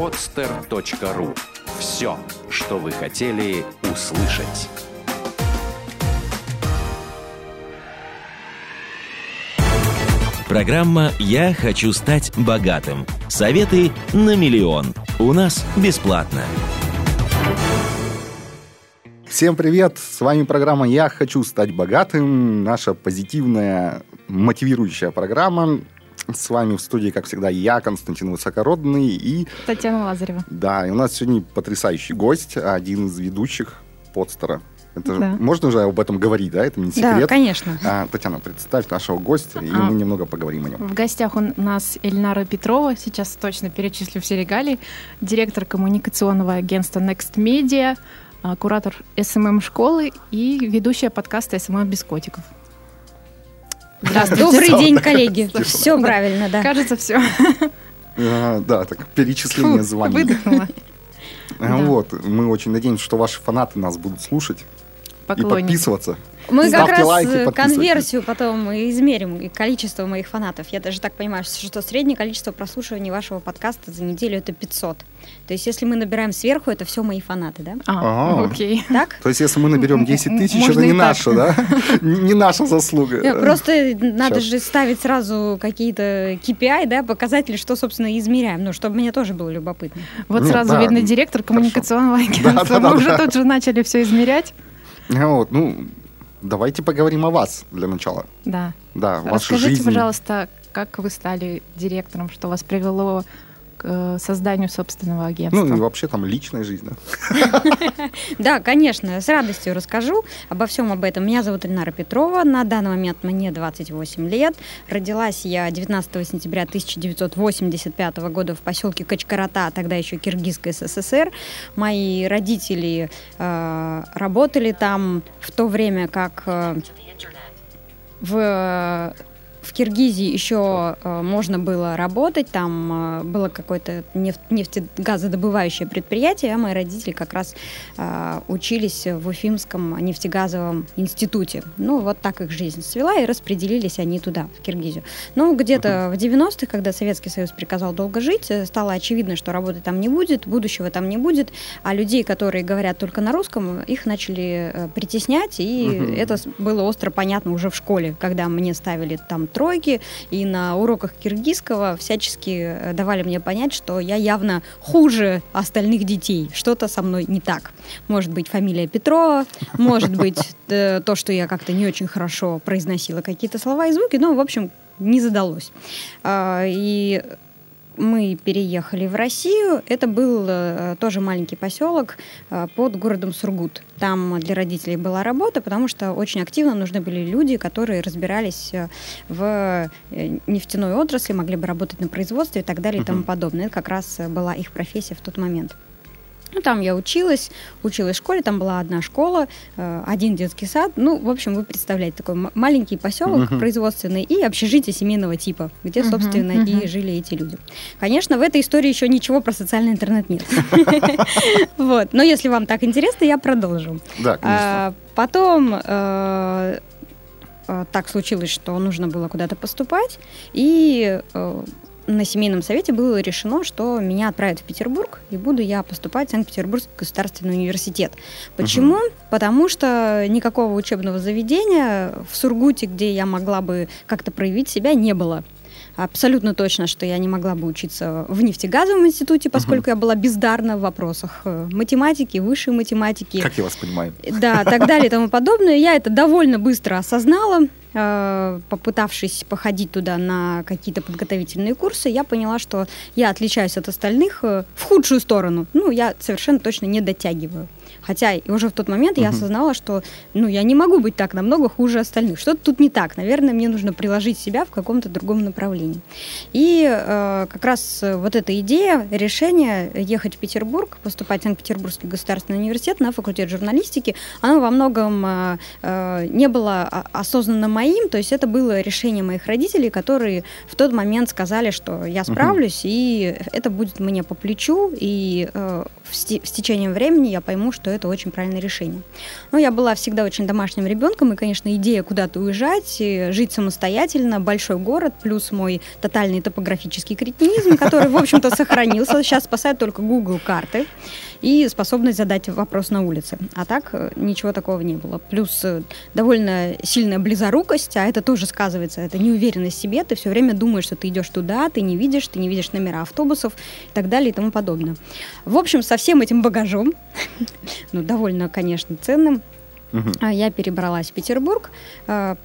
podster.ru. Все, что вы хотели услышать. Программа «Я хочу стать богатым». Советы на миллион. У нас бесплатно. Всем привет! С вами программа «Я хочу стать богатым». Наша позитивная, мотивирующая программа. С вами в студии, как всегда, я, Константин Высокородный и... Татьяна Лазарева. Да, и у нас сегодня потрясающий гость, один из ведущих подкаста. Это Да. можно уже об этом говорить, да? Это не секрет. Да, конечно. А, Татьяна, представь нашего гостя, и А. мы немного поговорим о нем. В гостях у нас Эльнара Петрова, сейчас точно перечислю все регалии, директор коммуникационного агентства Next Media, а, куратор SMM-школы и ведущая подкаста SMM без котиков. Здравствуйте. Добрый день, коллеги. Все правильно, да. Кажется, все. А, да, так, перечисление званий. Выдохнула. А. Вот, мы очень надеемся, что ваши фанаты нас будут слушать и подписываться. Мы как Ставьте раз лайки, э, конверсию потом измерим, и количество моих фанатов. Я даже так понимаю, что среднее количество прослушиваний вашего подкаста за неделю это 500. То есть если мы набираем сверху, это все мои фанаты, да? А, окей. Так? То есть, если мы наберем 10 тысяч, это не наша, да? Не наша заслуга. Э, Просто надо же ставить сразу какие-то KPI, да, показатели, что, собственно, измеряем. Ну, чтобы мне тоже было любопытно. Вот Ну, сразу видно директор коммуникационного агентства. Мы уже тут же начали все измерять. А Вот, ну, давайте поговорим о вас для начала. Да. Да, ваша Расскажите, жизнь. пожалуйста, как вы стали директором, что вас привело к э, созданию собственного агентства? Ну, и вообще там личная жизнь, да? Да, конечно, с радостью расскажу обо всем об этом. Меня зовут Эльнара Петрова, на данный момент мне 28 лет. Родилась я 19 сентября 1985 года в поселке Качкарата, тогда еще Киргизской СССР. Мои родители э, работали там в то время, как э, в в Киргизии еще э, можно было работать, там э, было какое-то неф- нефтегазодобывающее предприятие, а мои родители как раз э, учились в Уфимском нефтегазовом институте. Ну, вот так их жизнь свела, и распределились они туда, в Киргизию. Ну, где-то в 90-х, когда Советский Союз приказал долго жить, стало очевидно, что работы там не будет, будущего там не будет, а людей, которые говорят только на русском, их начали притеснять, и Мгм. это было остро понятно уже в школе, когда мне ставили там тройки, и на уроках киргизского всячески э, давали мне понять, что я явно хуже остальных детей, что-то со мной не так. Может быть, фамилия Петрова, может быть, э, то, что я как-то не очень хорошо произносила какие-то слова и звуки, но, в общем, не задалось. А, И мы переехали в Россию. Это был э, тоже маленький поселок э, под городом Сургут. Там для родителей была работа, потому что очень активно нужны были люди, которые разбирались э, в нефтяной отрасли, могли бы работать на производстве и так далее и тому подобное. Это как раз была их профессия в тот момент. Ну, там я училась, училась в школе, там была одна школа, э, один детский сад. Ну, в общем, вы представляете, такой маленький поселок Мгм. производственный и общежитие семейного типа, где, собственно, и мгм. жили эти люди. Конечно, в этой истории еще ничего про социальный интернет нет. Вот. Но если вам так интересно, я продолжу. Да, конечно. А, Потом э, э, так случилось, что нужно было куда-то поступать, и на семейном совете было решено, что меня отправят в Петербург, и буду я поступать в Санкт-Петербургский государственный университет. Почему? Потому что никакого учебного заведения в Сургуте, где я могла бы как-то проявить себя, не было. Абсолютно точно, что я не могла бы учиться в нефтегазовом институте, поскольку я была бездарна в вопросах э, математики, высшей математики. Как я вас понимаю? Да, так далее и тому подобное. Я это довольно быстро осознала. Э, Попытавшись походить туда на какие-то подготовительные курсы, я поняла, что я отличаюсь от остальных э, в худшую сторону. Ну, я совершенно точно не дотягиваю. Хотя уже в тот момент я Мгм. осознала, что ну, я не могу быть так намного хуже остальных. Что-то тут не так. Наверное, мне нужно приложить себя в каком-то другом направлении. И э, как раз э, вот эта идея, решение ехать в Петербург, поступать в Санкт-Петербургский государственный университет на факультет журналистики, оно во многом э, э, не было а- осознанно моим, то есть это было решение моих родителей, которые в тот момент сказали, что я справлюсь, и это будет мне по плечу, и э, в сте- с течением времени я пойму, что что это очень правильное решение. Но я была всегда очень домашним ребенком, и, конечно, идея куда-то уезжать, жить самостоятельно, большой город, плюс мой тотальный топографический кретинизм, который, в общем-то, сохранился. Сейчас спасает только Google карты и способность задать вопрос на улице. А так э, ничего такого не было. Плюс э, довольно сильная близорукость, а это тоже сказывается, это неуверенность в себе, ты все время думаешь, что ты идешь туда, ты не видишь, ты не видишь номера автобусов и так далее и тому подобное. В общем, со всем этим багажом, ну, довольно, конечно, ценным, uh я перебралась в Петербург, э,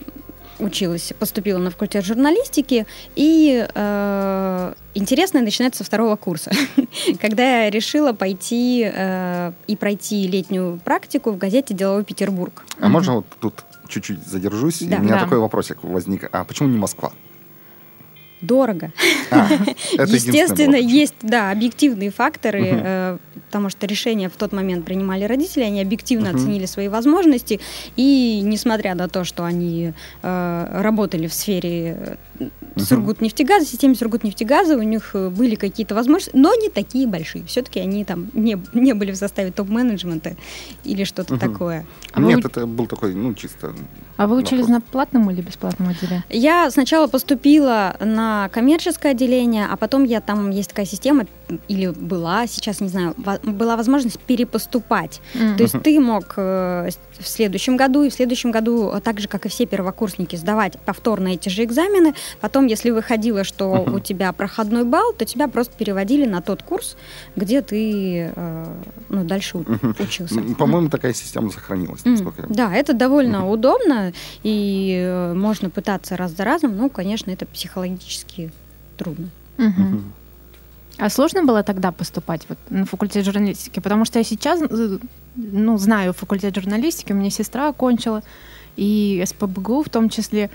училась, поступила на факультет журналистики, и э, интересное начинается со второго курса, когда я решила пойти э, и пройти летнюю практику в газете «Деловой Петербург». А можно вот тут чуть-чуть задержусь? Да. У меня да. такой вопросик возник. А почему не Москва? Дорого. А, Естественно, есть да, объективные факторы, угу. э, потому что решение в тот момент принимали родители, они объективно угу. оценили свои возможности, и несмотря на то, что они э, работали в сфере э, Сургутнефтегаза, системе Сургутнефтегаза, у них э, были какие-то возможности, но не такие большие. Все-таки они там не, не были в составе топ-менеджмента или что-то угу. такое. А Нет, вы... это был такой, ну, чисто... А вы учились вопрос. на платном или бесплатном отделе? Я сначала поступила на коммерческое отделение, а потом я там есть такая система, или была, сейчас не знаю, была возможность перепоступать. Mm-hmm. То есть ты мог э, в следующем году и в следующем году, э, так же, как и все первокурсники, сдавать повторно эти же экзамены. Потом, если выходило, что uh-huh. у тебя проходной балл, то тебя просто переводили на тот курс, где ты э, ну, дальше uh-huh. учился. По-моему, uh-huh. такая система сохранилась. Uh-huh. Да, это довольно uh-huh. удобно, и э, можно пытаться раз за разом, но, конечно, это психологически трудно. Uh-huh. Uh-huh. А сложно было тогда поступать вот, на факультет журналистики? Потому что я сейчас э, ну, знаю факультет журналистики, у меня сестра окончила, и СПБГУ в том числе.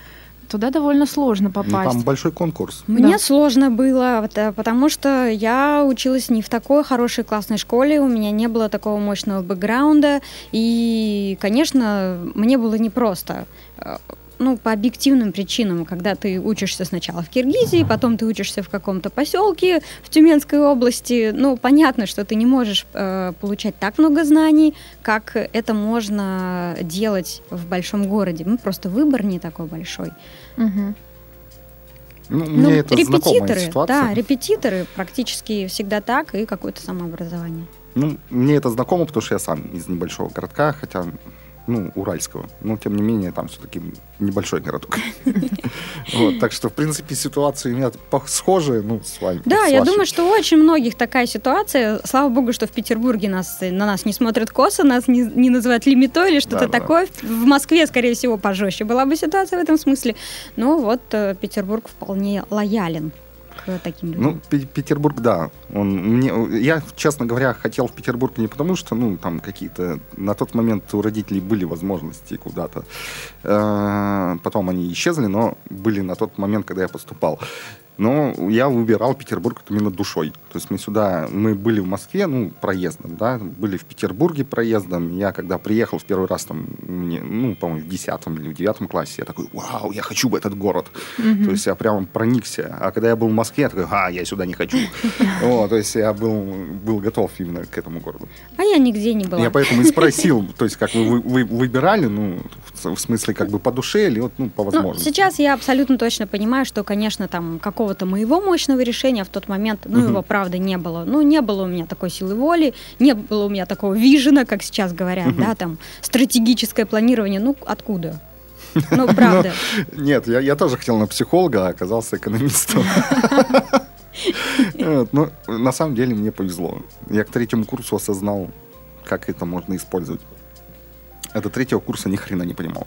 Туда довольно сложно ну, попасть. Там большой конкурс. Мне да. сложно было, э, потому что я училась не в такой хорошей классной школе, у меня не было такого мощного бэкграунда, и, конечно, мне было непросто э, ну, по объективным причинам, когда ты учишься сначала в Киргизии, потом ты учишься в каком-то поселке в Тюменской области, ну, понятно, что ты не можешь э, получать так много знаний, как это можно делать в большом городе. Ну, просто выбор не такой большой. Угу. Ну, мне ну, это репетиторы, ситуация. да, репетиторы практически всегда так и какое-то самообразование. Ну, мне это знакомо, потому что я сам из небольшого городка, хотя ну, уральского. Но, тем не менее, там все-таки небольшой городок. Вот, так что, в принципе, ситуации у меня схожие, ну, с вами. Да, я думаю, что у очень многих такая ситуация. Слава богу, что в Петербурге нас, на нас не смотрят косо, нас не, не называют лимитой или что-то такое. В Москве, скорее всего, пожестче была бы ситуация в этом смысле. Но вот э, Петербург вполне лоялен к таким людям? Ну, Петербург, да. Он, мне, я, честно говоря, хотел в Петербург не потому, что, ну, там какие-то... На тот момент у родителей были возможности куда-то. Э, потом они исчезли, но были на тот момент, когда я поступал. Но я выбирал Петербург именно душой. То есть мы сюда, мы были в Москве, ну, проездом, да, были в Петербурге проездом. Я когда приехал в первый раз, там, мне, ну, по-моему, в 10 или в 9 классе, я такой, вау, я хочу в этот город. Mm-hmm. То есть я прям проникся. А когда я был в Москве, я такой, а, я сюда не хочу. О, то есть я был, был готов именно к этому городу. А я нигде не была. Я поэтому и спросил, то есть как вы, вы выбирали, ну, в смысле, как бы по душе или вот, ну, по ну, возможности? сейчас я абсолютно точно понимаю, что, конечно, там какого какого-то моего мощного решения в тот момент, ну, угу. его, правда, не было. Ну, не было у меня такой силы воли, не было у меня такого вижена, как сейчас говорят, угу. да, там, стратегическое планирование, ну, откуда? Ну, правда. Нет, я, я тоже хотел на психолога, а оказался экономистом. Ну, на самом деле мне повезло. Я к третьему курсу осознал, как это можно использовать. Это третьего курса ни хрена не понимал.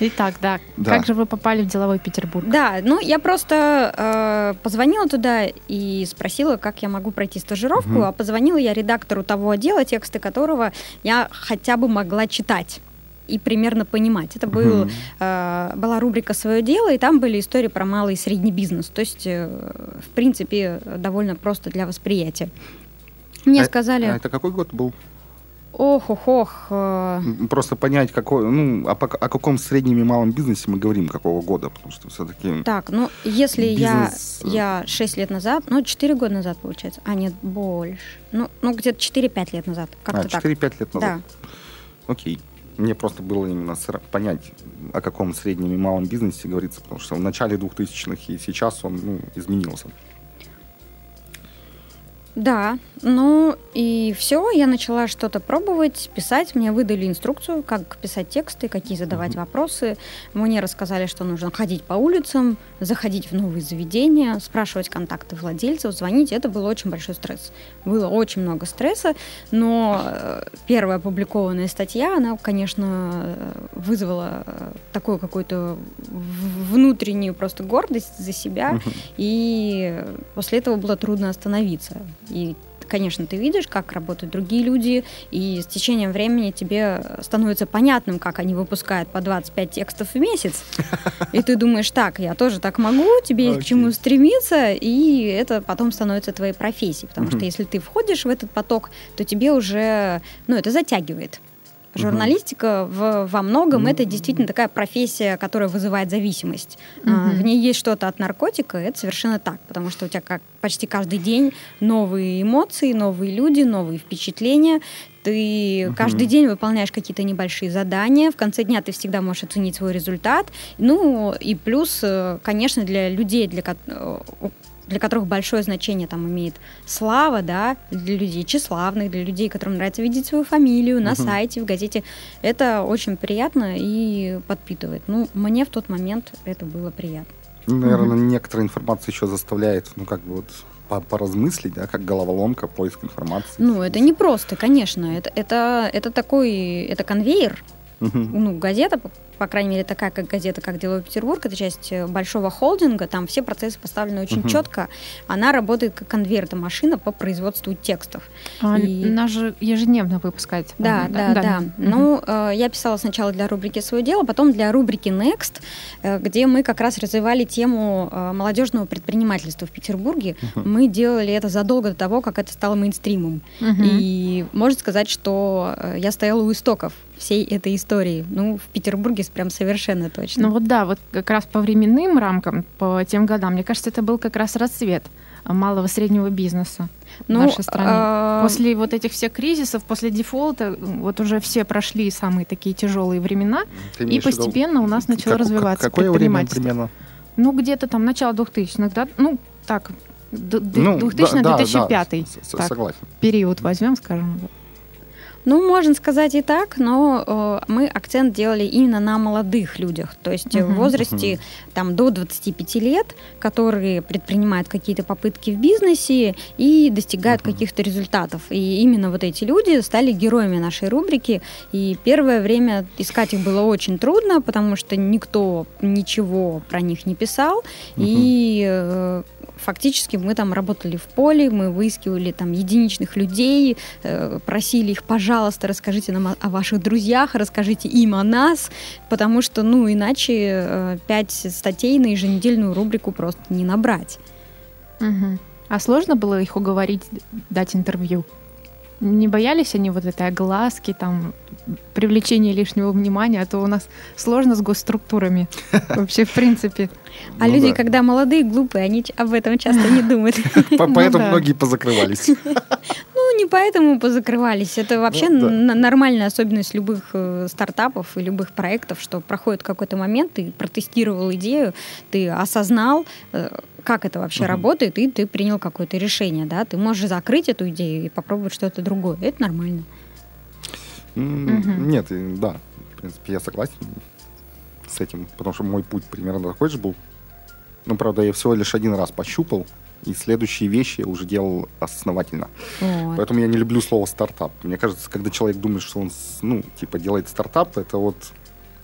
Итак, да. да. Как же вы попали в деловой Петербург? Да, ну я просто э, позвонила туда и спросила, как я могу пройти стажировку, угу. а позвонила я редактору того отдела, тексты которого я хотя бы могла читать и примерно понимать. Это был, uh э, была рубрика «Свое дело», и там были истории про малый и средний бизнес. То есть, э, в принципе, довольно просто для восприятия. Мне а, сказали... А это какой год был? Ох, ох, ох. Просто понять, какой, ну, о, пок- о каком среднем и малом бизнесе мы говорим, какого года, потому что все-таки... Так, ну, если Бизнес, э, я, я 6 лет назад, ну, 4 года назад, получается. А, нет, больше. Ну, ну где-то 4-5 лет назад. Как-то А, так. 4-5 лет назад. Да. Окей. Мне просто было именно понять, о каком среднем и малом бизнесе говорится, потому что в начале 2000-х и сейчас он ну, изменился. Да, ну и все, я начала что-то пробовать, писать. Мне выдали инструкцию, как писать тексты, какие задавать вопросы. Мне рассказали, что нужно ходить по улицам, заходить в новые заведения, спрашивать контакты владельцев, звонить. Это был очень большой стресс. Было очень много стресса, но э, первая опубликованная статья, она, конечно, э, вызвала э, такую какую-то внутреннюю просто гордость за себя. И после этого было трудно остановиться. И, конечно, ты видишь, как работают другие люди, и с течением времени тебе становится понятным, как они выпускают по 25 текстов в месяц. И ты думаешь, так, я тоже так могу, тебе есть к чему стремиться, и это потом становится твоей профессией. Потому что Мгм. если ты входишь в этот поток, то тебе уже, ну, это затягивает. Журналистика в, во многом это действительно такая профессия, которая вызывает зависимость. А. В ней есть что-то от наркотика, это совершенно так, потому что у тебя как почти каждый день новые эмоции, новые люди, новые впечатления. Ты каждый день выполняешь какие-то небольшие задания. В конце дня ты всегда можешь оценить свой результат. Ну и плюс, э, конечно, для людей, для, э, для которых большое значение там имеет слава, да, для людей тщеславных, для людей, которым нравится видеть свою фамилию на Мгм. сайте, в газете, это очень приятно и подпитывает. Ну, мне в тот момент это было приятно. Ну, Наверное, некоторая информация еще заставляет, ну, как бы вот по- поразмыслить, да, как головоломка, поиск информации. Ну, это не просто, конечно. Это, это, это такой, это конвейер. Мгм. Ну, газета, по, крайней мере, такая, как газета, как «Деловой Петербург», это часть э, большого холдинга, там все процессы поставлены очень Мгм. четко. Она работает как это машина по производству текстов. А, И- Нас же ежедневно выпускается. Да, по-моему, да, да. Мгм. Ну, э, я писала сначала для рубрики «Свое дело», потом для рубрики «Next», э, где мы как раз развивали тему э, молодежного предпринимательства в Петербурге. Мгм. Мы делали это задолго до того, как это стало мейнстримом. Мгм. И можно сказать, что э, я стояла у истоков всей этой истории. Ну, в Петербурге прям совершенно точно. Ну вот да, вот как раз по временным рамкам, по тем годам, мне кажется, это был как раз расцвет малого среднего бизнеса в Ну, нашей стране. а, После вот этих всех кризисов, после дефолта, вот уже все прошли самые такие тяжелые времена, Ты и в постепенно у нас начало Как- развиваться Какое время предпринимательство. примерно? Ну, где-то там начало 2000-х, да? Ну, так, д- д- Ну, 2000-2005 да, да, Так. согласен. период возьмем, скажем. Ну, можно сказать и так, но э, мы акцент делали именно на молодых людях, то есть э, в возрасте там, до 25 лет, которые предпринимают какие-то попытки в бизнесе и достигают Мгм. каких-то результатов. И именно вот эти люди стали героями нашей рубрики. И первое время искать их было очень трудно, потому что никто ничего про них не писал. И э, фактически мы там работали в поле, мы выискивали там единичных людей, э, просили их, пожалуйста, расскажите нам о, ваших друзьях, расскажите им о нас, потому что, ну, иначе э, пять статей на еженедельную рубрику просто не набрать. Мгм. А сложно было их уговорить дать интервью? Не боялись они вот этой огласки, там, привлечения лишнего внимания, а то у нас сложно с госструктурами вообще, в принципе. А Ну люди, да. когда молодые, глупые, они об этом часто не думают. Ну Поэтому да. многие позакрывались. Ну, не поэтому позакрывались. Это вообще Ну, да. н- нормальная особенность любых э, стартапов и любых проектов, что проходит какой-то момент, ты протестировал идею, ты осознал, э, как это вообще работает, и ты принял какое-то решение, да. Ты можешь закрыть эту идею и попробовать что-то другое. Это нормально. Мгм. Нет, да, в принципе, я согласен с этим, потому что мой путь примерно такой же был. Ну, правда, я всего лишь один раз пощупал, и следующие вещи я уже делал основательно. Вот. Поэтому я не люблю слово стартап. Мне кажется, когда человек думает, что он, ну, типа, делает стартап, это вот,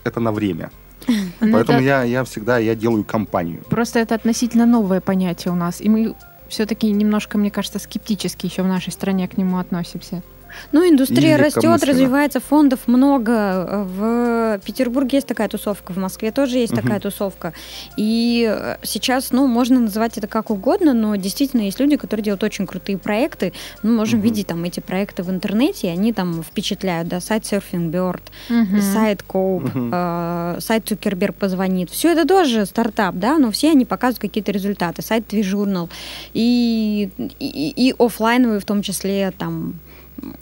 это на время. Ну, Поэтому это- я, я всегда, я делаю компанию. Просто это относительно новое понятие у нас, и мы все-таки немножко, мне кажется, скептически еще в нашей стране к нему относимся. Ну, индустрия растет, развивается, фондов много. В Петербурге есть такая тусовка, в Москве тоже есть Мгм. такая тусовка. И э, сейчас, ну, можно называть это как угодно, но действительно есть люди, которые делают очень крутые проекты. Мы можем Мгм. видеть там эти проекты в интернете, и они там впечатляют, да, сайт Surfing Bird, Мгм. сайт Коуп, Мгм. э, сайт Цукерберг позвонит. Все это тоже стартап, да, но все они показывают какие-то результаты. Сайт Твижурнал и, и, и оффлайновые в том числе там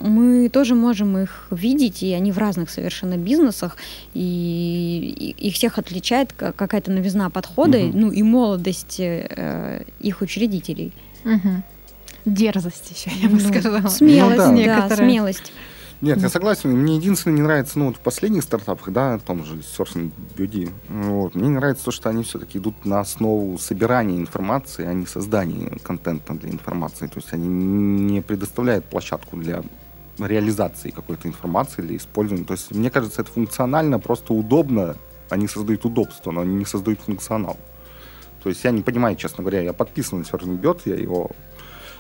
мы тоже можем их видеть, и они в разных совершенно бизнесах, и, их всех отличает ка- какая-то новизна подхода, Мгм. ну и молодость э, их учредителей. Мгм. Дерзость еще, я бы Ну, сказала. Смелость, Ну да. да, Некоторые. смелость. Нет, я согласен. Мне единственное не нравится, ну, вот в последних стартапах, да, в том же Surfing Beauty, вот, мне не нравится то, что они все-таки идут на основу собирания информации, а не создания контента для информации. То есть они не предоставляют площадку для реализации какой-то информации, для использования. То есть, мне кажется, это функционально, просто удобно. Они создают удобство, но они не создают функционал. То есть я не понимаю, честно говоря, я подписан на Surfing Bird, я его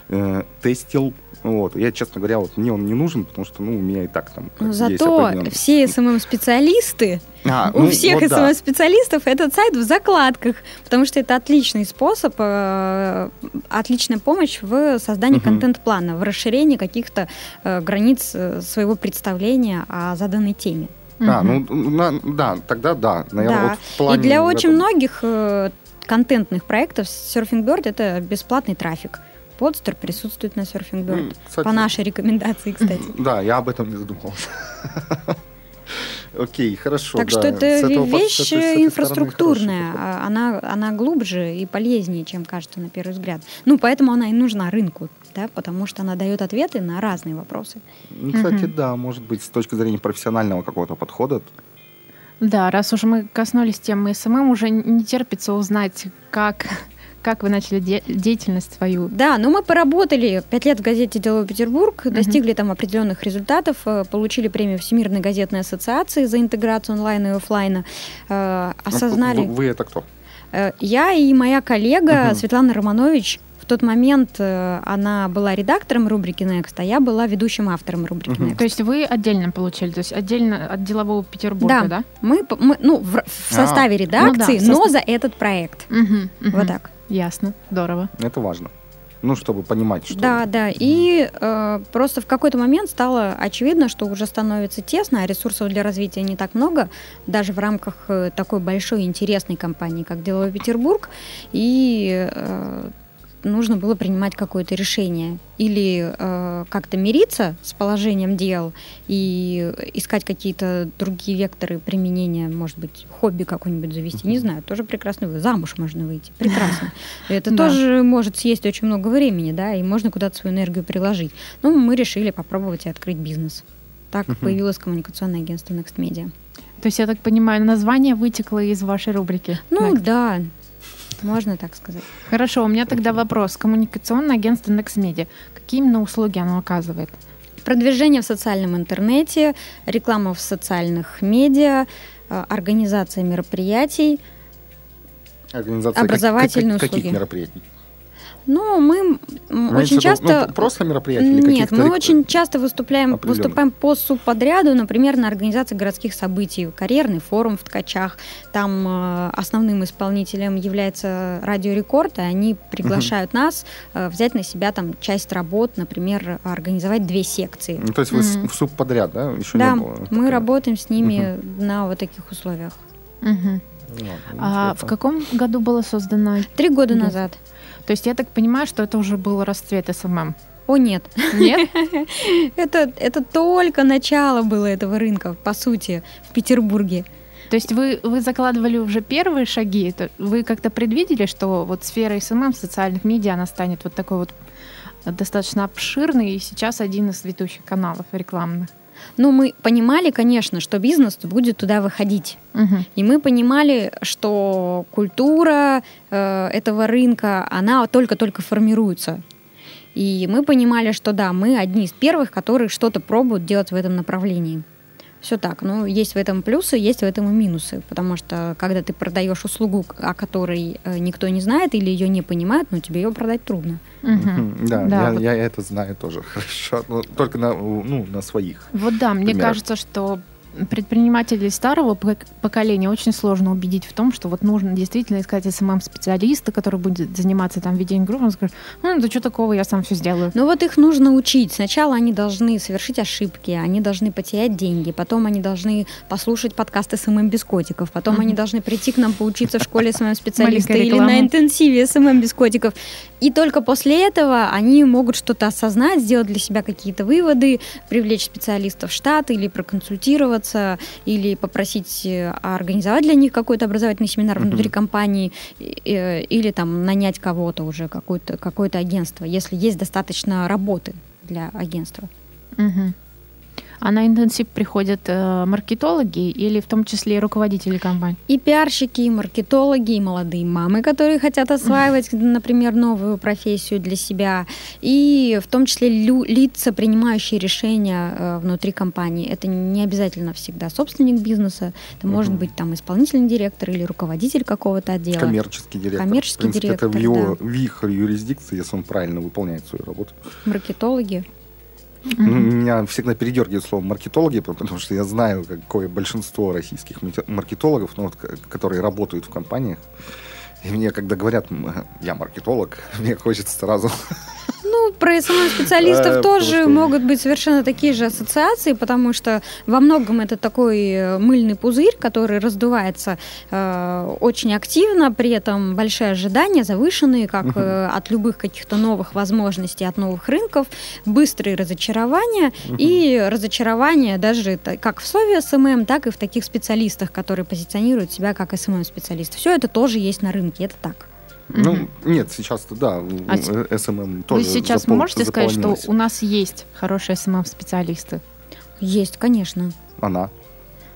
э, тестил. Вот. Я, честно говоря, вот мне он не нужен, потому что, ну, у меня и так там Но зато все СММ-специалисты А, У ну, всех вот да. СММ-специалистов этот сайт в закладках, потому что это отличный способ, э, отличная помощь в создании Мгм. контент-плана, в расширении каких-то э, границ э, своего представления о заданной теме. А, Мгм. ну, на- да, тогда да. Наверное, Да. вот в плане И для очень этом- многих э, контентных проектов Surfing Bird это бесплатный трафик. Подстер присутствует на Surfing Bird. Кстати, По нашей рекомендации, кстати. Да, я об этом не задумывался. Окей, хорошо. Так да. что это этого вещь этой- этой инфраструктурная, хороший а она, она глубже и полезнее, чем кажется на первый взгляд. Ну, поэтому она и нужна рынку, да, потому что она дает ответы на разные вопросы. Ну, кстати, Мгм. да, может быть, с точки зрения профессионального какого-то подхода. Да, раз уж мы коснулись темы SMM, уже не терпится узнать, как, как вы начали де- деятельность свою. Да, но мы поработали пять лет в газете «Деловой Петербург», достигли там определенных результатов, э, получили премию Всемирной газетной ассоциации за интеграцию онлайна и оффлайна, э, Ну, осознали... Вы, вы это кто? Э, Я и моя коллега Мгм. Светлана Романович, в тот момент она была редактором рубрики Next, а я была ведущим автором рубрики Мгм. Next. То есть вы отдельно получили, то есть отдельно от делового Петербурга, да? Мы, п- мы, ну, в, в А. составе редакции, Ну да, в но состав- за этот проект. Мгм, мгм. Вот так. Ясно, здорово. Это важно. Ну, чтобы понимать, что... Да, да. И э, просто в какой-то момент стало очевидно, что уже становится тесно, а ресурсов для развития не так много, даже в рамках э, такой большой интересной компании, как Деловой Петербург. И э, нужно было принимать какое-то решение. Или э, как-то мириться с положением дел и искать какие-то другие векторы применения, может быть, хобби какое-нибудь завести, не знаю, тоже прекрасно. вы- Замуж можно выйти, прекрасно. Это Да. тоже может съесть очень много времени, да, и можно куда-то свою энергию приложить. Ну, мы решили попробовать и открыть бизнес. Так появилось коммуникационное агентство Next Media. То есть, я так понимаю, название вытекло из вашей рубрики. Ну, Next. да, можно так сказать. Хорошо, у меня тогда вопрос. Коммуникационное агентство Next Media. Какие именно услуги оно оказывает? Продвижение в социальном интернете, реклама в социальных медиа, э, организация мероприятий. Организация Образовательные как- как- услуги. Каких мероприятий? Ну, мы Имеется очень виду, часто... ну, просто мероприятия или Нет, мы очень часто выступаем, определенных? выступаем по субподряду, например, на организации городских событий, карьерный форум в Ткачах. Там э, основным исполнителем является Радио Рекорд, и они приглашают нас э, взять на себя там часть работ, например, организовать две секции. Ну, то есть вы с- Мгм. в субподряд, да? Еще да, не было? мы работаем с ними на вот таких условиях. Мгм. Ну, А в каком году было создано? Три года Да. назад. То есть я так понимаю, что это уже был расцвет SMM. О, нет. Нет? Это, это только начало было этого рынка, по сути, в Петербурге. То есть вы, вы закладывали уже первые шаги? Это Вы как-то предвидели, что вот сфера SMM, социальных медиа, она станет вот такой вот достаточно обширной и сейчас один из ведущих каналов рекламных? Ну, мы понимали, конечно, что бизнес будет туда выходить. Мгм. И мы понимали, что культура э, этого рынка, она только-только формируется. И мы понимали, что да, мы одни из первых, которые что-то пробуют делать в этом направлении. Все так. Ну, есть в этом плюсы, есть в этом и минусы. Потому что, когда ты продаешь услугу, о которой э, никто не знает или ее не понимает, ну, тебе ее продать трудно. Мгм. Да, Да, я, вот- я это знаю тоже хорошо. но только на, ну, на своих. Вот да, мне кажется, что предпринимателей старого пок- поколения очень сложно убедить в том, что вот нужно действительно искать SMM-специалиста, который будет заниматься там ведением группы. Он скажет, ну, да что такого, я сам все сделаю. Ну вот их нужно учить. Сначала они должны совершить ошибки, они должны потерять деньги, потом они должны послушать подкасты SMM без котиков, потом они должны прийти к нам поучиться в школе SMM специалиста Маленькая или на интенсиве SMM без котиков. И только после этого они могут что-то осознать, сделать для себя какие-то выводы, привлечь специалистов в штат или проконсультироваться, или попросить э, организовать для них какой-то образовательный семинар Мгм. внутри компании, э, или там нанять кого-то уже, какое-то какое агентство, если есть достаточно работы для агентства. Мгм. А на интенсив приходят э, маркетологи или в том числе и руководители компании? И пиарщики, и маркетологи, и молодые мамы, которые хотят осваивать, например, новую профессию для себя, и в том числе лю- лица, принимающие решения э, внутри компании. Это не обязательно всегда собственник бизнеса, это может Мгм. быть там исполнительный директор или руководитель какого-то отдела. Коммерческий директор. Коммерческий в принципе, это в, директор, его, в их юрисдикции, если он правильно выполняет свою работу. Маркетологи. Ну, Меня всегда передергивает слово маркетологи, потому что я знаю, какое большинство российских маркетологов, ну, вот, которые работают в компаниях. И мне, когда говорят, «М, я маркетолог, мне хочется сразу Ну, про СММ-специалистов Э, тоже могут быть совершенно такие же ассоциации, потому что во многом это такой э, мыльный пузырь, который раздувается э, очень активно, при этом большие ожидания завышенные, как э, от любых каких-то новых возможностей, от новых рынков, быстрые разочарования и разочарования даже как в слове SMM, так и в таких специалистах, которые позиционируют себя как SMM-специалист. Все это тоже есть на рынке, это так. Ну, нет, сейчас-то да, А с- э, SMM тоже Вы сейчас запол- можете сказать, что у нас есть хорошие SMM-специалисты? Есть, конечно. Она.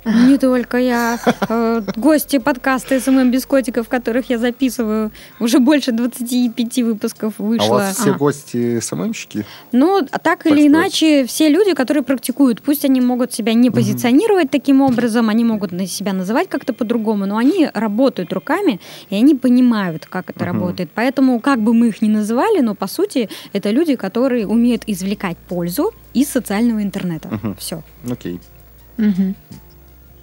Не только я. Э, Гости подкаста SMM без котиков, которых я записываю. Уже больше 25 выпусков А у вышло. вас все А. гости СММщики? Ну, а так Так или сказать. иначе, все люди, которые практикуют, пусть они могут себя не позиционировать таким образом, они могут на себя называть как-то по-другому, но они работают руками, и они понимают, как это работает. Поэтому, как бы мы их ни называли, но по сути, это люди, которые умеют извлекать пользу из социального интернета. Все. Окей. Мгм.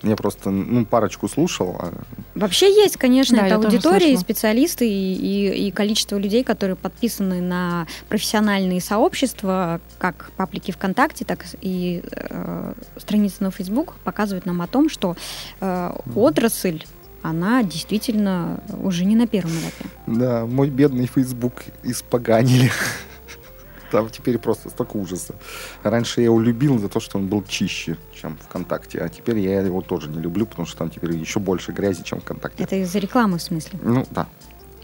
Я просто, ну, парочку слушал. а Вообще есть, конечно, Да, тоже аудитория, и специалисты, и, и- и количество людей, которые подписаны на профессиональные сообщества, как паблики ВКонтакте, так и э, страницы на Facebook, показывают нам о том, что э, отрасль, она действительно уже не на первом этапе. Да, мой бедный Facebook испоганили. Там теперь просто столько ужаса. Раньше я его любил за то, что он был чище, чем ВКонтакте, а теперь я его тоже не люблю, потому что там теперь еще больше грязи, чем ВКонтакте. Это из-за рекламы, в смысле. Ну, да.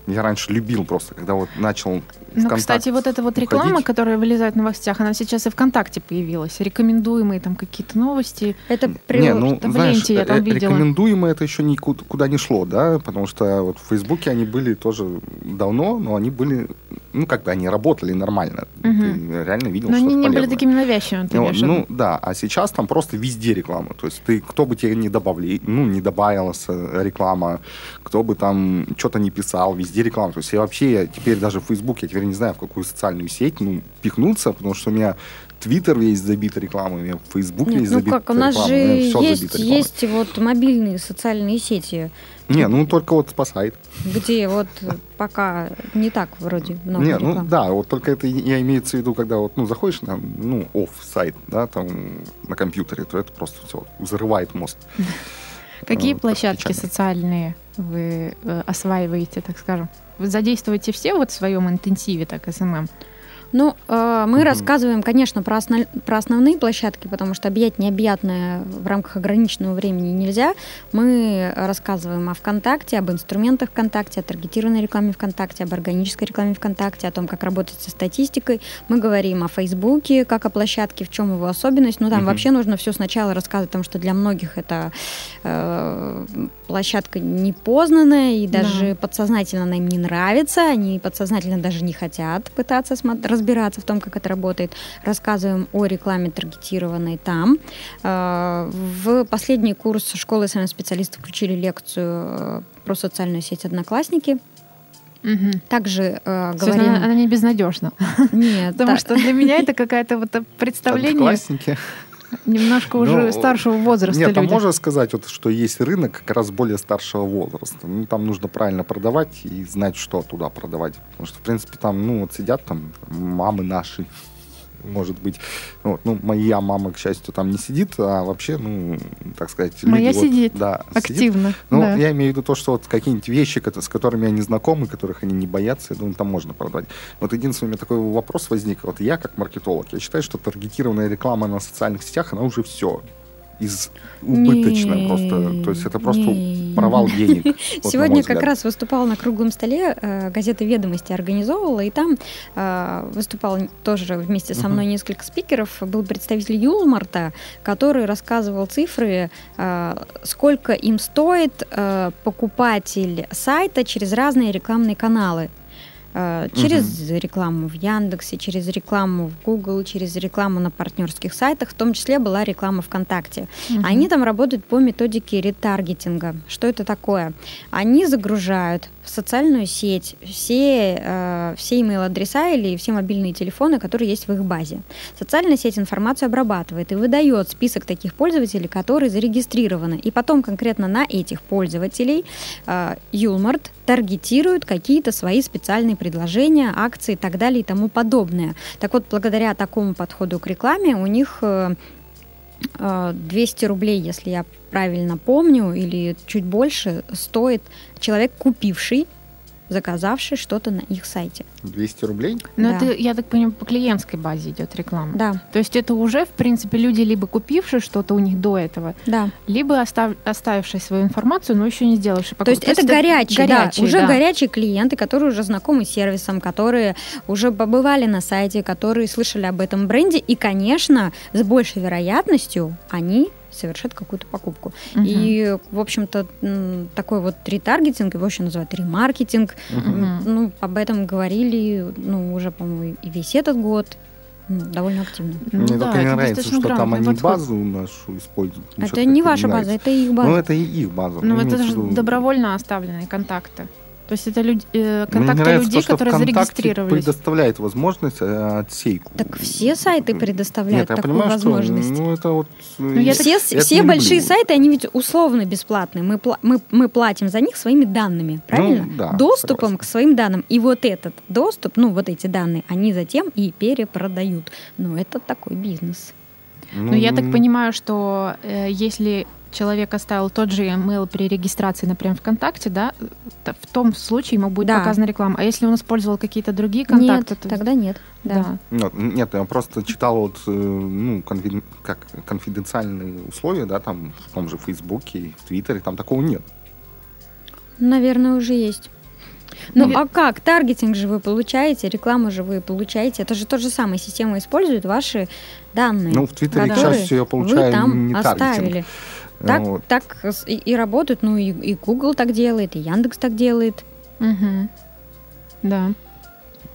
Я раньше любил просто, когда вот начал Ну, кстати, вот эта вот реклама, уходить. которая вылезает в новостях, она сейчас и ВКонтакте появилась. Рекомендуемые там какие-то новости. Это при- Не, ну, что в знаешь, ленте я там э, видела. рекомендуемо это еще никуда куда не шло, да, потому что вот в Фейсбуке они были тоже давно, но они были, ну, как бы они работали нормально. Мгм. Ты реально видел Но что-то они не были такими навязчивыми, ты Ну, в виду? ну, да, а сейчас там просто везде реклама. То есть ты, кто бы тебе не добавили, ну, не добавилась э, реклама, кто бы там что-то не писал, везде реклама. То есть я вообще я теперь даже в Facebook, я теперь не знаю, в какую социальную сеть, ну, пихнуться, потому что у меня Твиттер весь забит рекламой, у меня Facebook Нет, весь ну забит как, у нас же рекламой, у меня всё есть, забито рекламой. есть вот мобильные социальные сети, Не, ну только вот спасает. где вот пока не так вроде много Не, ну да, вот только это я имеется в виду, когда вот, ну, заходишь на, ну, оф-сайт, да, там, на компьютере, то это просто все взрывает мозг. Какие э, площадки социальные вы э, осваиваете, так скажем? Задействуете все вот в своем интенсиве, так, SMM? Ну, э, мы Мгм. рассказываем, конечно, про, основ- про основные площадки, потому что объять необъятное в рамках ограниченного времени нельзя. Мы рассказываем о ВКонтакте, об инструментах ВКонтакте, о таргетированной рекламе ВКонтакте, об органической рекламе ВКонтакте, о том, как работать со статистикой. Мы говорим о Фейсбуке, как о площадке, в чем его особенность. Ну, там Мгм. вообще нужно все сначала рассказывать, потому что для многих это э, площадка непознанная, и даже подсознательно она им не нравится, они подсознательно даже не хотят пытаться смо- разбираться в том, как это работает. Рассказываем о рекламе таргетированной там. Э, в последний курс школы специалистов включили лекцию про социальную сеть «Одноклассники». Угу. Также э, говорим... Она, она не безнадежна. Нет. Потому что для меня это какое-то вот представление Одноклассники. Немножко уже Ну, старшего возраста Нет, там люди. можно сказать, вот, что есть рынок как раз более старшего возраста. Ну, там нужно правильно продавать и знать, что туда продавать. Потому что, в принципе, там, ну, вот сидят там мамы наши, может быть. Вот, ну, моя мама, к счастью, там не сидит, а вообще, ну, так сказать, Моя люди вот, сидит да, сидит. Активно. Ну, да. я имею в виду то, что вот какие-нибудь вещи, с которыми они знакомы, которых они не боятся, я думаю, там можно продать. Вот единственный у меня такой вопрос возник. Вот я, как маркетолог, я считаю, что таргетированная реклама на социальных сетях, она уже все из убыточная Не, просто. То есть это просто не. провал денег. вот Сегодня как раз выступала на круглом столе, э, газета «Ведомости» организовывала, и там э, выступал тоже вместе со мной несколько спикеров. Был представитель Юлмарта, который рассказывал цифры, э, сколько им стоит покупатель сайта через разные рекламные каналы. Э, Через рекламу в Яндексе, через рекламу в Google, через рекламу на партнерских сайтах, в том числе была реклама ВКонтакте. Мгм. Они там работают по методике ретаргетинга. Что это такое? Они загружают в социальную сеть все, э, все email-адреса или все мобильные телефоны, которые есть в их базе. Социальная сеть информацию обрабатывает и выдает список таких пользователей, которые зарегистрированы. И потом конкретно на этих пользователей э, Юлмарт таргетирует какие-то свои специальные предложения, акции и так далее и тому подобное. Так вот, благодаря такому подходу к рекламе у них э, 200 рублей, если я правильно помню, или чуть больше, стоит человек, купивший, заказавший что-то на их сайте. 200 рублей? Но Да. это, я так понимаю, по клиентской базе идет реклама. Да, То есть это уже, в принципе, люди либо купившие что-то у них до этого, да. либо остав- оставившие свою информацию, но еще не сделавшие То есть покупку. это горячие, горячие, да, уже да. горячие клиенты, которые уже знакомы с сервисом, которые уже побывали на сайте, которые слышали об этом бренде, и, конечно, с большей вероятностью они совершат какую-то покупку. Мгм. И, в общем-то, такой вот ретаргетинг, его еще называют ремаркетинг. М, Ну, об этом говорили, ну, уже, по-моему, и весь этот год. Ну, довольно активно. Ну Мне да, только не нравится, что там они подход. базу нашу используют. Это не ваша база, это их база. Ну, это и их база. Ну, это же добровольно оставленные контакты. То есть это люди, э, Мне контакты нравится людей, то, что которые ВКонтакте зарегистрировались. предоставляет возможность э, отсейку. Так все сайты предоставляют Нет, я такую понимаю, возможность. что ну, это вот... Ну, я все это все большие люблю. сайты, они ведь условно бесплатные. Мы, мы, мы платим за них своими данными, правильно? Ну, да, Доступом согласен. к своим данным. И вот этот доступ, ну, вот эти данные, они затем и перепродают. Ну, это такой бизнес. Но я так понимаю, что э, если человек оставил тот же email при регистрации, например, ВКонтакте, да, то в том случае ему будет Да. показана реклама. А если он использовал какие-то другие контакты, нет, то тогда нет. Да. да. Нет, нет, я просто читал вот, э, ну, конфи- как конфиденциальные условия, да, там в том же Фейсбуке, в Твиттере, там такого нет. Наверное, уже есть. Ну, Ну, а как? Таргетинг же вы получаете, рекламу же вы получаете. Это же то же самое. Система использует ваши данные. Ну, в Твиттере, к которые счастью, я вы получаю там не оставили. таргетинг. Так, Вот. так с- и, и работают, ну и, и Google так делает, и Яндекс так делает. Мгм. Да.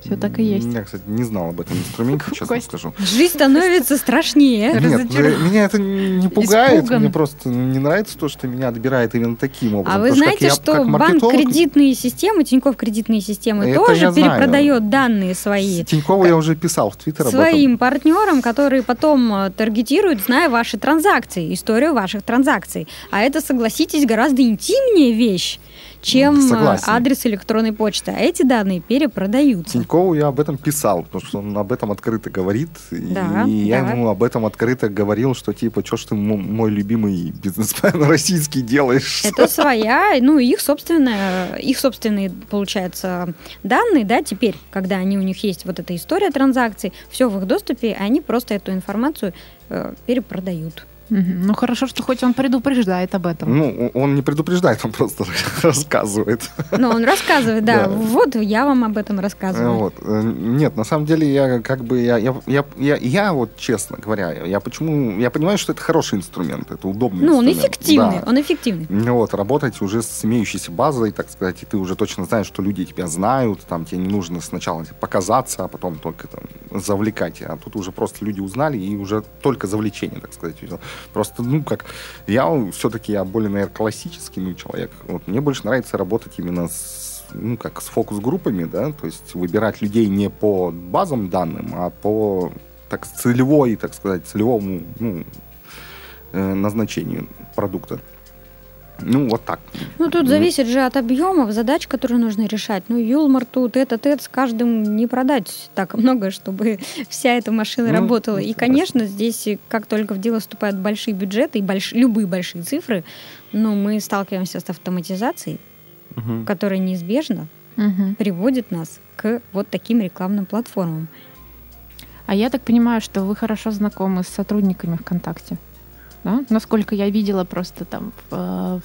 Все так и есть. Я, кстати, не знал об этом инструменте, честно Костя. скажу. Жизнь становится страшнее. Нет, Разочарован. э, меня это не пугает, Испуган. мне просто не нравится то, что меня отбирает именно таким образом. А вы как знаете, я, что как банк кредитные системы, Тинькофф кредитные системы Это тоже перепродает данные свои Тинькову я уже писал в Твиттер об этом. своим партнерам, которые потом э, таргетируют, зная ваши транзакции, историю ваших транзакций. А это, согласитесь, гораздо интимнее вещь, чем э, Согласен. адрес электронной почты. А эти данные перепродаются. Тинькову я об этом писал, потому что он об этом открыто говорит. Да, и я да. ему об этом открыто говорил, что типа, что ж ты мой любимый бизнесмен российский делаешь? Это своя, ну, их собственная, их собственные, получается, данные, да, теперь, когда они у них есть вот эта история транзакций, все в их доступе, они просто эту информацию э, перепродают. Ну хорошо, что хоть он предупреждает об этом. Ну, он не предупреждает, он просто рассказывает. Но он рассказывает, да, Да. вот я вам об этом рассказываю. Вот. Э, Нет, на самом деле я как бы я, я, я, я, я вот честно говоря, я почему я понимаю, что это хороший инструмент, это удобный Ну, он инструмент. эффективный, Да. он эффективный. Ну Вот, работать уже с имеющейся базой, так сказать, и ты уже точно знаешь, что люди тебя знают, там тебе не нужно сначала показаться, а потом только там, завлекать. А тут уже просто люди узнали, и уже только завлечение, так сказать. Просто, ну, как, я все-таки, я более, наверное, классический ну, человек. Вот, мне больше нравится работать именно с, ну, как с фокус-группами, да, то есть выбирать людей не по базам данным, а по так, целевой, так сказать, целевому ну, э, назначению продукта. Ну, вот так. Ну, тут зависит же от объемов задач, которые нужно решать. Ну, Юлмар тут, этот, этот, с каждым не продать так много, чтобы вся эта машина Ну, работала. И, согласен. конечно, здесь, э, как только в дело вступают большие бюджеты и больш- любые большие цифры, ну, мы сталкиваемся с автоматизацией, Мгм. которая неизбежно Мгм. приводит нас к вот таким рекламным платформам. А я так понимаю, что вы хорошо знакомы с сотрудниками ВКонтакте. Да? Насколько я видела просто там в, э,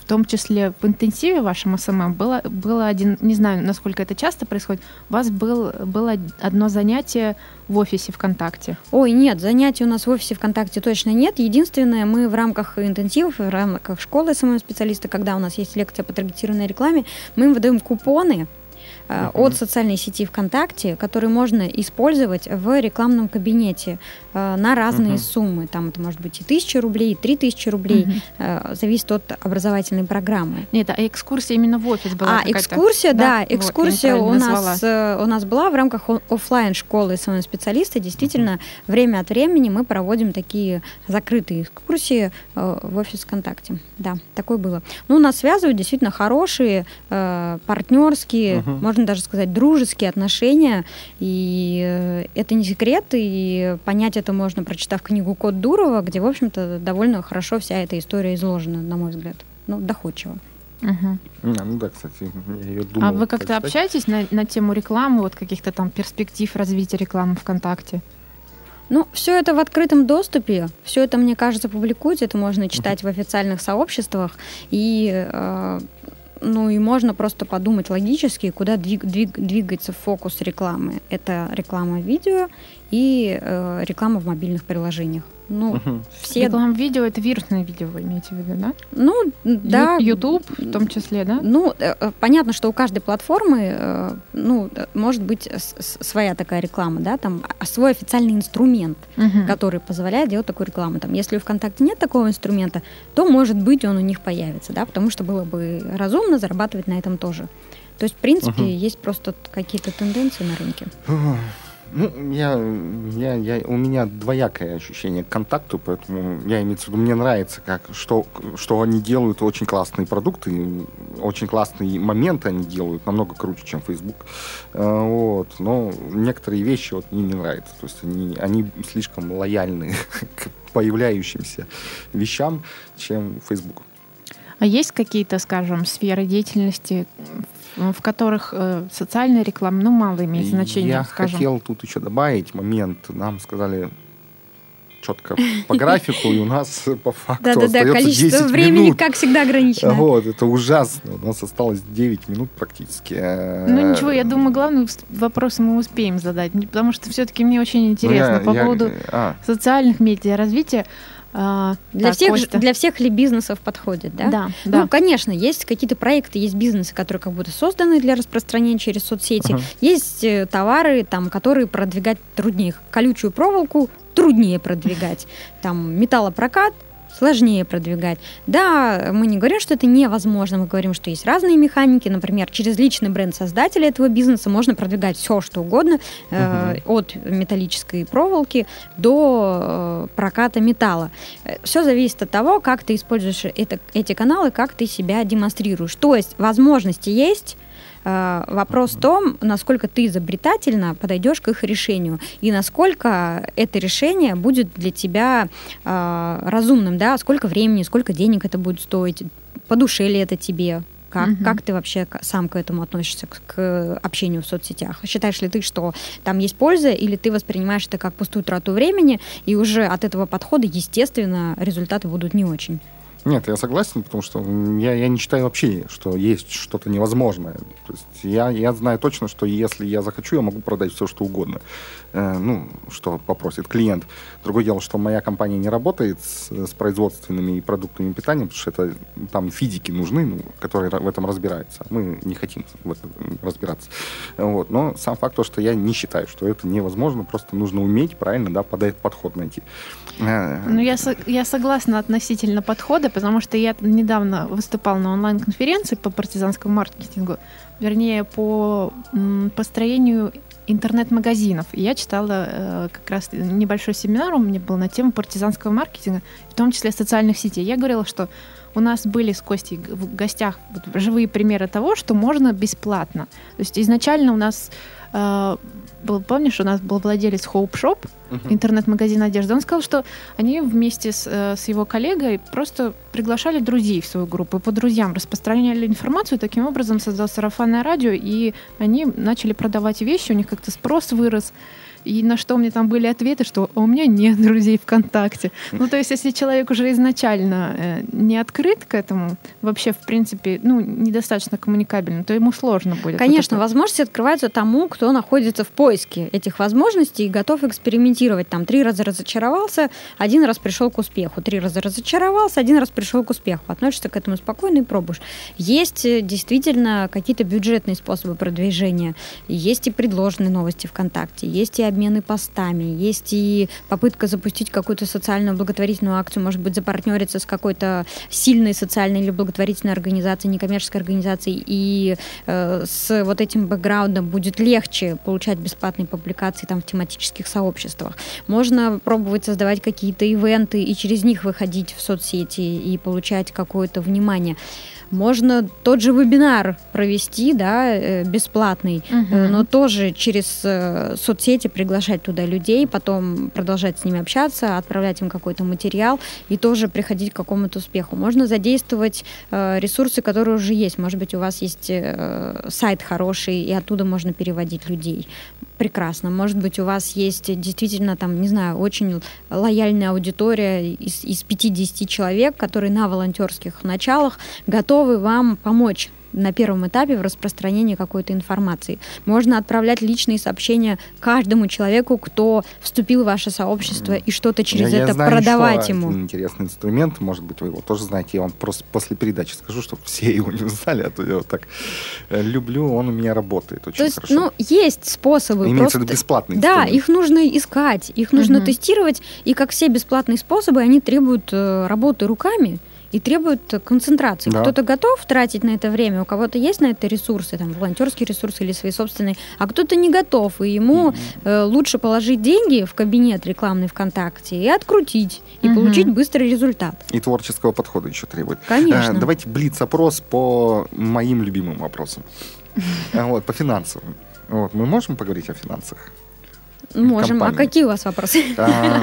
в том числе в интенсиве вашем SMM было, было один, не знаю, насколько это часто происходит, у вас был, было одно занятие в офисе ВКонтакте. Ой, нет, занятий у нас в офисе ВКонтакте точно нет. Единственное, мы в рамках интенсивов, в рамках школы SMM-специалиста, когда у нас есть лекция по таргетированной рекламе, мы им выдаем купоны Мгм. от социальной сети ВКонтакте, которые можно использовать в рекламном кабинете э, на разные Мгм. суммы. Там это может быть и 1000 рублей, и 3000 рублей. Э, Зависит от образовательной программы. Нет, а экскурсия именно в офис была А, экскурсия, да, я экскурсия у нас, назвала. у нас была в рамках о- оффлайн школы SMM специалиста. Действительно, время от времени мы проводим такие закрытые экскурсии в офис ВКонтакте. Да, такое было. Ну, нас связывают действительно хорошие, партнерские, Мгм. можно даже сказать, дружеские отношения. И э, это не секрет, и понять это можно, прочитав книгу Код Дурова, где, в общем-то, довольно хорошо вся эта история изложена, на мой взгляд. Ну, доходчиво. Мгм. А, ну да, кстати, я ее думал. А вы как-то общаетесь на, на тему рекламы, вот каких-то там перспектив развития рекламы ВКонтакте? Ну, все это в открытом доступе, все это, мне кажется, публикуется, это можно читать в официальных сообществах, и, э, ну, и можно просто подумать логически, куда двиг- двиг- двигается фокус рекламы. Это реклама видео и э, реклама в мобильных приложениях. Ну, Мгм. все... Реклама видео это вирусное видео, вы имеете в виду, да? Ну, да. YouTube в том числе, да? Ну, э, э, понятно, что у каждой платформы, э, ну, может быть своя такая реклама, да, там а- свой официальный инструмент. Мгм. который позволяет делать такую рекламу. Там, если у ВКонтакте нет такого инструмента, то, может быть, он у них появится, да, потому что было бы разумно зарабатывать на этом тоже. То есть, в принципе, Мгм. есть просто какие-то тенденции на рынке. Ну, я, я, я, у меня двоякое ощущение к контакту, поэтому я имею в виду, мне нравится, как, что, что они делают очень классные продукты, очень классные моменты они делают, намного круче, чем Facebook. Э, Вот. Но некоторые вещи вот мне не нравятся. То есть они, они слишком лояльны к появляющимся вещам, чем Facebook. А есть какие-то, скажем, сферы деятельности, в которых э, социальная реклама, ну, мало имеет значения, Я скажем? хотел тут еще добавить момент. Нам сказали четко по графику, и у нас по факту Да-да-да, остается количество 10 времени, минут. как всегда, ограничено. Вот, это ужасно. У нас осталось 9 минут практически. Ну ничего, я думаю, главный вс- вопрос мы успеем задать, потому что все-таки мне очень Ну, интересно я- по я- поводу а, социальных медиа развития. А, Для, так, всех, Костя. для всех ли бизнесов подходит, да? Да, да. Ну, конечно, есть какие-то проекты, есть бизнесы, которые как будто созданы для распространения через соцсети. Ага. Есть э, товары, там, которые продвигать труднее. Колючую проволоку труднее продвигать. Там металлопрокат сложнее продвигать. Да, мы не говорим, что это невозможно, мы говорим, что есть разные механики. Например, через личный бренд создателя этого бизнеса можно продвигать все, что угодно, э, от металлической проволоки до э, проката металла. Все зависит от того, как ты используешь это, эти каналы, как ты себя демонстрируешь. То есть возможности есть, Э, Вопрос в том, насколько ты изобретательно подойдешь к их решению и насколько это решение будет для тебя э, разумным, да, сколько времени, сколько денег это будет стоить, по душе ли это тебе. Как, Мгм. как ты вообще сам к этому относишься, к, к общению в соцсетях? Считаешь ли ты, что там есть польза, или ты воспринимаешь это как пустую трату времени, и уже от этого подхода, естественно, результаты будут не очень? Нет, я согласен, потому что я, я не считаю вообще, что есть что-то невозможное. То есть я, я знаю точно, что если я захочу, я могу продать все, что угодно. Э, ну, что попросит клиент. Другое дело, что моя компания не работает с, с производственными и продуктами питания, потому что это, там физики нужны, ну, которые в этом разбираются. Мы не хотим в этом разбираться. Вот. Но сам факт, то, что я не считаю, что это невозможно, просто нужно уметь правильно да, пода- подход найти. Э, Ну, я, со- я согласна относительно подхода, потому что я недавно выступала на онлайн-конференции по партизанскому маркетингу, вернее, по построению интернет-магазинов. И я читала э, как раз небольшой семинар у меня был на тему партизанского маркетинга, в том числе социальных сетей. Я говорила, что у нас были с Костей в гостях вот живые примеры того, что можно бесплатно. То есть изначально у нас э, был, помнишь, у нас был владелец Hope Shop, мгм. интернет-магазин одежды. Он сказал, что они вместе с, э, с его коллегой просто приглашали друзей в свою группу, по друзьям распространяли информацию, таким образом создал сарафанное радио, и они начали продавать вещи, у них как-то спрос вырос. И на что мне там были ответы, что «А у меня нет друзей ВКонтакте. Ну, то есть, если человек уже изначально э, не открыт к этому, вообще, в принципе, ну, недостаточно коммуникабельно, то ему сложно будет. Конечно, Вот это- возможности открываются тому, кто находится в поиске этих возможностей и готов экспериментировать. Там три раза разочаровался, один раз пришел к успеху. Три раза разочаровался, один раз пришел к успеху. Относишься к этому спокойно и пробуешь. Есть э, действительно какие-то бюджетные способы продвижения. Есть и предложенные новости ВКонтакте, есть и обмены постами, есть и попытка запустить какую-то социальную благотворительную акцию, может быть, запартнериться с какой-то сильной социальной или благотворительной организацией, некоммерческой организацией, и э, с вот этим бэкграундом будет легче получать бесплатные публикации там в тематических сообществах. Можно пробовать создавать какие-то ивенты и через них выходить в соцсети и получать какое-то внимание. Можно тот же вебинар провести, да, э, бесплатный. Э, но тоже через э, соцсети приглашать туда людей, потом продолжать с ними общаться, отправлять им какой-то материал и тоже приходить к какому-то успеху. Можно задействовать ресурсы, которые уже есть. Может быть, у вас есть сайт хороший, и оттуда можно переводить людей. Прекрасно. Может быть, у вас есть действительно там, не знаю, очень лояльная аудитория из, из 50 человек, которые на волонтерских началах готовы вам помочь на первом этапе в распространении какой-то информации. Можно отправлять личные сообщения каждому человеку, кто вступил в ваше сообщество, и что-то через Я- я это знаю продавать еще ему. один интересный инструмент, может быть, вы его тоже знаете. Я вам просто после передачи скажу, чтобы все его не узнали, а то я вот так э, люблю, он у меня работает очень То есть, хорошо. ну, есть способы. Имеется просто- виду бесплатный Да, инструмент. их нужно искать, их нужно Мгм. тестировать, и как все бесплатные способы, они требуют э, работы руками и требуют э, концентрации. Да. Кто-то готов тратить на это время, у кого-то есть на это ресурсы, там, волонтерские ресурсы или свои собственные, а кто-то не готов, и ему э, лучше положить деньги в кабинет рекламный ВКонтакте и открутить, и Мгм. получить быстрый результат. И творческого подхода еще требует. Конечно. Э, Давайте блиц-опрос по моим любимым вопросам. Э, Вот, по финансовым. Вот, мы можем поговорить о финансах? Можем. А компании. какие у вас вопросы? А,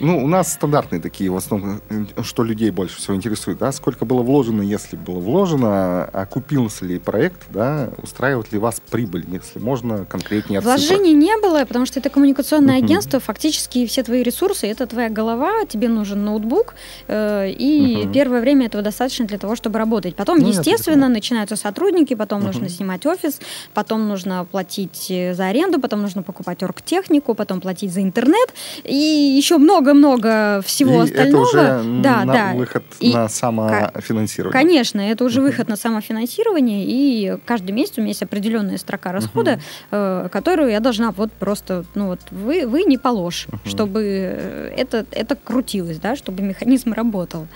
ну, у нас стандартные такие, в основном, что людей больше всего интересует, да, сколько было вложено, если было вложено, окупился ли проект, да, устраивает ли вас прибыль, если можно конкретнее от цифр. Вложений не было, потому что это коммуникационное агентство. Фактически все твои ресурсы это твоя голова, тебе нужен ноутбук, э, и первое время этого достаточно для того, чтобы работать. Потом, Ну, естественно, начинаются сотрудники, потом нужно снимать офис, потом нужно платить э, за аренду, потом нужно покупать оргтехнику, потом платить за интернет и еще много-много всего И остального. это уже да, на да. выход И на самофинансирование. Конечно, это уже Мгм. выход на самофинансирование, и каждый месяц у меня есть определенная строка расхода, э, которую я должна вот просто, ну вот, вы, вы не положь, Мгм. чтобы это, это крутилось, да, чтобы механизм работал.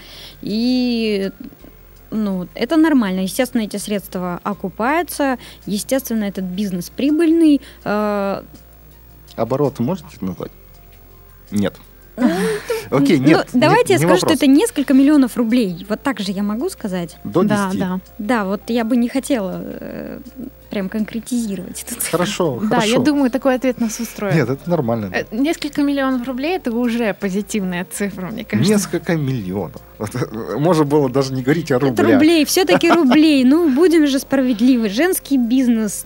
И ну, это нормально. Естественно, эти средства окупаются. Естественно, этот бизнес прибыльный. Э, Обороты можете назвать? Нет. Окей, нет. Ну, давайте не- я не скажу, что это несколько миллионов рублей. Вот так же я могу сказать. До Да, 10. да. Да, вот я бы не хотела э, прям конкретизировать это. Хорошо, Да, хорошо. я думаю, такой ответ нас устроит. Нет, это нормально. Э, Несколько миллионов рублей это уже позитивная цифра, мне кажется. Несколько миллионов. Можно было даже не говорить о Это рублях. рублей, все-таки рублей. Ну, будем же справедливы. Женский бизнес.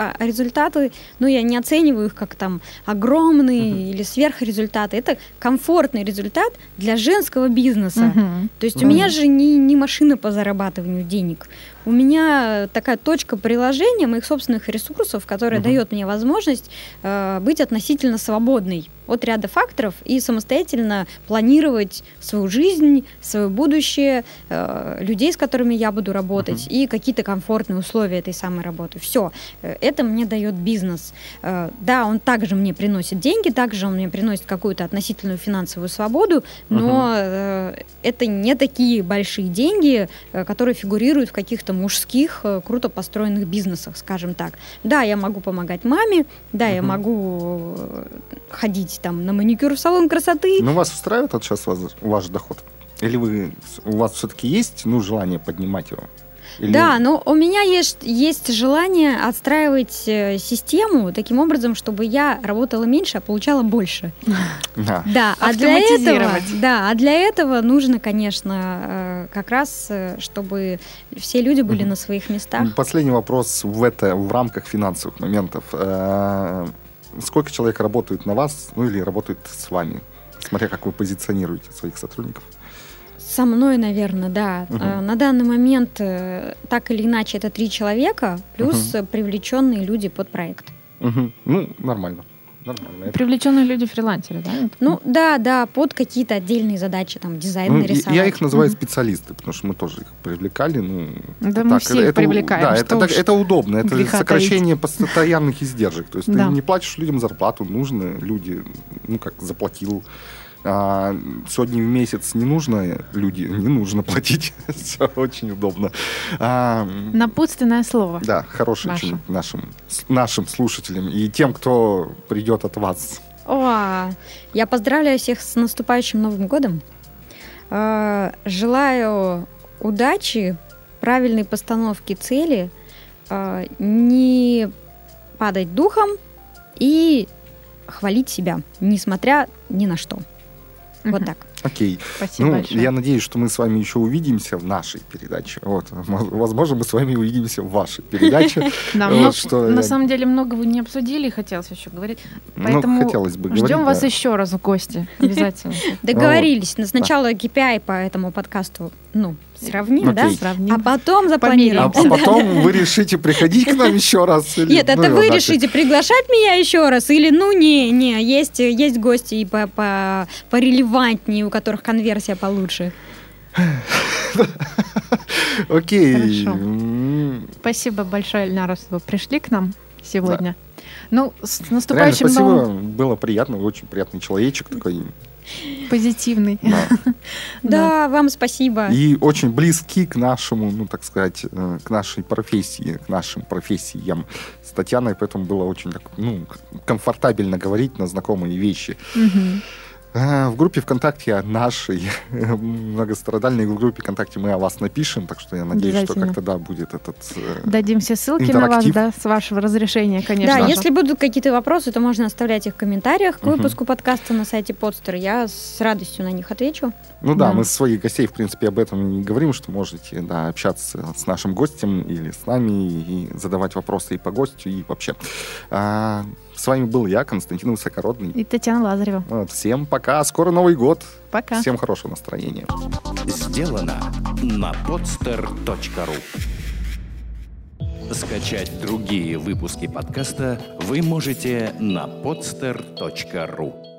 А результаты, ну, я не оцениваю их как там огромные или сверхрезультаты. Это комфортный результат для женского бизнеса. Мгм. То есть у Мгм. меня же не, не машина по зарабатыванию денег. У меня такая точка приложения моих собственных ресурсов, которая Мгм. дает мне возможность э, быть относительно свободной от ряда факторов и самостоятельно планировать свою жизнь, свое будущее, э, людей, с которыми я буду работать, и какие-то комфортные условия этой самой работы. Все. Это мне дает бизнес. Э, да, он также мне приносит деньги, также он мне приносит какую-то относительную финансовую свободу, но э, это не такие большие деньги, э, которые фигурируют в каких-то мужских, э, круто построенных бизнесах, скажем так. Да, я могу помогать маме, да, я Мгм. могу э, ходить там на маникюр в салон красоты. Ну, вас устраивает вот сейчас ваш, ваш доход? Или вы, у вас все-таки есть ну, желание поднимать его? Или- Да, но у меня есть, есть желание отстраивать э, систему таким образом, чтобы я работала меньше, а получала больше. Да. Да, а для этого, да, а для этого нужно, конечно, э, как раз, э, чтобы все люди были Мгм. на своих местах. Последний вопрос в, это, в рамках финансовых моментов. Сколько человек работает на вас, ну или работает с вами, смотря как вы позиционируете своих сотрудников? Со мной, наверное, да. Э, На данный момент э, так или иначе это три человека плюс э, привлеченные люди под проект. Мгм. Ну, нормально. Нормально. Это- Привлеченные люди-фрилансеры, да? Ну да, да, под какие-то отдельные задачи, там дизайн Ну, нарисовать. я их называю Мгм. специалисты, потому что мы тоже их привлекали. Ну, Да мы все их у- привлекаем, Да, это, так- это удобно. Это сокращение постоянных издержек. То есть Да. ты не платишь людям зарплату, нужно, люди, ну как, заплатил. А, сотни в месяц не нужно, люди, не нужно платить. Все очень удобно. А, Напутственное слово. да, Маша. очень нашим, нашим слушателям и тем, кто придет от вас. О, я поздравляю всех с наступающим Новым годом. Э, Желаю удачи, правильной постановки цели, э, не падать духом и хвалить себя, несмотря ни на что. Вот Мгм. так. Окей. Спасибо Ну, большое. я надеюсь, что мы с вами еще увидимся в нашей передаче. Вот. Мо- Возможно, мы с вами увидимся в вашей передаче. Вот на самом деле много вы не обсудили, хотелось еще говорить. Ну, Поэтому хотелось бы Ждем вас еще раз в гости. Обязательно. Договорились. Сначала KPI по этому подкасту, ну, сравним, да? Окей. Сравним. А потом запланируем. а потом вы решите приходить к нам еще раз? или- Нет, это ну, вы да, решите приглашать меня еще раз или ну не, не, есть, есть гости и по, по, порелевантнее, у которых конверсия получше. Окей. Спасибо большое, Эльнара, что вы пришли к нам сегодня. Ну, с Реально, наступающим спасибо. новым Было приятно. Вы очень приятный человечек такой. Позитивный. да. Да, вам спасибо. И очень близки к нашему, ну, так сказать, э, к нашей профессии, к нашим профессиям с Татьяной, поэтому было очень ну, комфортабельно говорить на знакомые вещи. Мгм. А, В группе ВКонтакте нашей, многострадальной группе ВКонтакте мы о вас напишем, так что я надеюсь, что как-то, да, будет этот... э, Дадим все ссылки на вас, да, с вашего разрешения, конечно. Да, же. если будут какие-то вопросы, то можно оставлять их в комментариях к выпуску подкаста на сайте Подстер. Я с радостью на них отвечу. Ну да, Да. мы своих гостей, в принципе, об этом не говорим, что можете да, общаться с нашим гостем или с нами и задавать вопросы и по гостю, и вообще. С вами был я, Константин Высокородный. И Татьяна Лазарева. Вот, всем пока, скоро Новый год. Пока. Всем хорошего настроения. Сделано на podster.ru Скачать другие выпуски подкаста вы можете на podster.ru